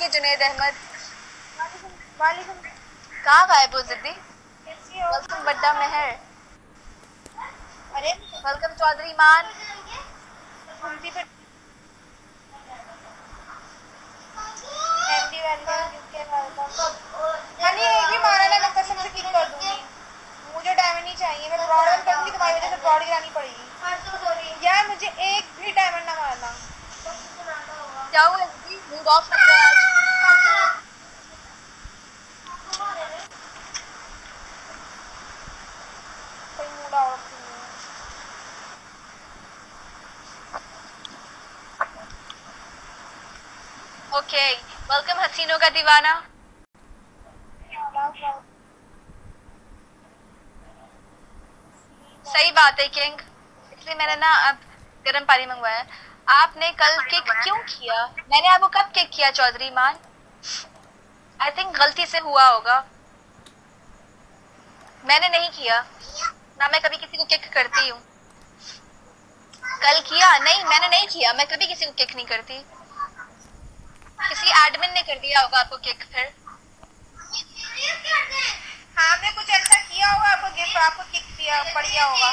Thank Junaid Ahmad. कहाँ गायब हो जिद्दी? वेलकम बड्डा मेहर अरे वेलकम चौधरी मान घूमती फिर एमडी वेलकम यूके वेलकम मैंने एक भी मारा ना मैं कसम से किक कर दूँगी। मुझे डायमंड नहीं चाहिए मैं ब्रॉड करूँगी तुम्हारी वजह से ब्रॉड गिरानी पड़ेगी। यार मुझे एक भी डायमंड ना मारना। क्या हुआ ऑफ़ लग रहा है आज कोई मूड आउट नहीं है ओके वेलकम हसीनों का दीवाना सही बात है किंग इसलिए मैंने ना अब गर्म पानी मंगवाया आपने कल किक क्यों किया? मैंने आपको कब किक किया चौधरी मान? आई थिंक गलती से हुआ होगा। मैंने नहीं किया। ना मैं कभी किसी को किक करती हूँ। कल किया? नहीं मैंने नहीं किया। मैं कभी किसी को किक नहीं करती। किसी एडमिन ने कर दिया होगा आपको किक फिर? हाँ मैं कुछ ऐसा किया होगा आपको गिफ्ट आपको किक दिया बढ़िया होगा।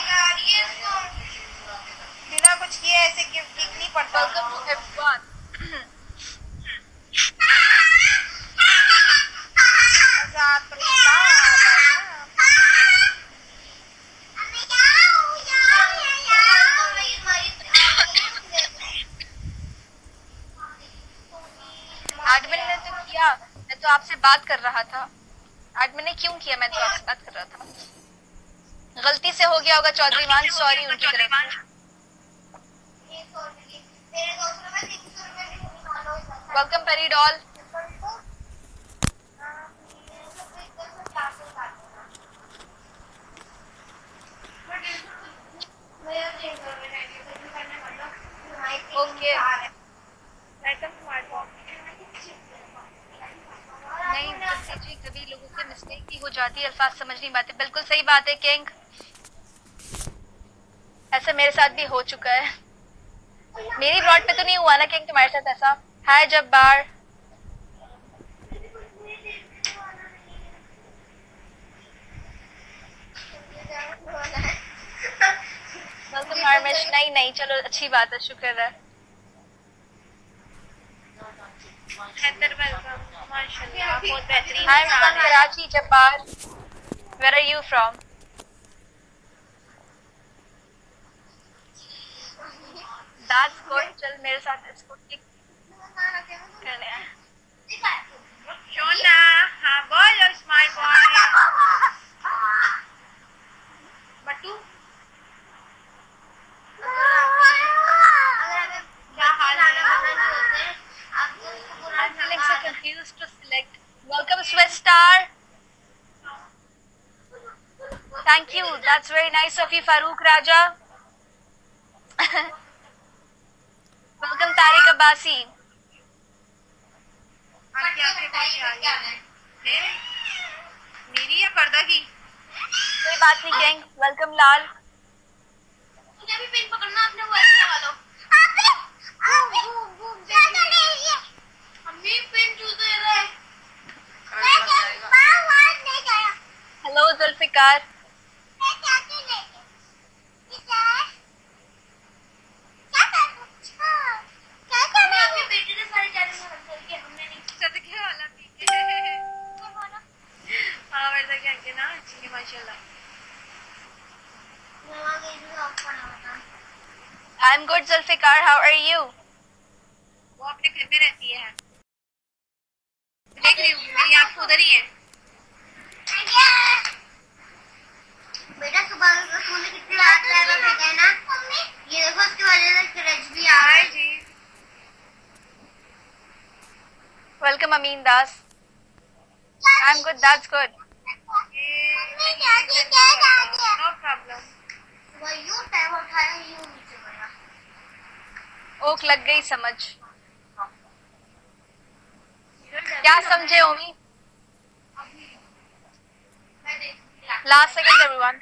बिना कुछ किए ऐसे गिफ्ट किक नहीं पड़ता। किया मैं तो आपसे बात कर रहा था। आज मैंने क्यों किया? मैं तो आपसे बात कर रहा था। गलती से हो गया होगा चौधरी मान सॉरी उनकी तरफ़ वेलकम पेरीडॉल ओके नहीं जल्दी जी कभी लोगों से मिस्टेक भी हो जाती है अल्फाज समझ नहीं पाते। बिल्कुल सही बात है किंग ऐसा मेरे साथ भी हो चुका है। मेरी ब्रॉड पे तो नहीं हुआ ना किंग तुम्हारे साथ ऐसा। है जब बार नहीं नहीं चलो अच्छी बात है शुक्र है। हैदर वेलकम माशाल्लाह बहुत बेहतरीन इंसान from है। Karachi, Jabbar. Where are you from? That's good. चल मेरे साथ इसको टिक करने हैं। Shona Thank you. That's very nice of you, Farooq Raja. Welcome, Tariq Abbasi. आपके आपके कौन सी आ है? मेरी या पर्दा की? कोई बात नहीं गैंग। वेलकम लाल। मुझे भी पिन पकड़ना अपने वो ऐसे लगा लो। अम्मी पिन चूस दे रहे हेलो जुल्फिकार हमने आपके बेटे ने सारे चैलेंज में हल करके हमने नहीं सदके वाला पी के हाँ वैसा क्या के ना अच्छी माशाल्लाह I am good Zulfikar how are you वो अपने घर में रहती है देख रही हूँ मेरी आँख उधर ही है बेटा सुबह में तूने कितने रात ड्राइवर भेजा है ना ये देखो उसकी वजह से सूरज भी आ हाय गए जी welcome Amin Das I am good that's good no problem सुबह यूँ टाइम ओक लग गई समझ। क्या समझे ओमी? Last second everyone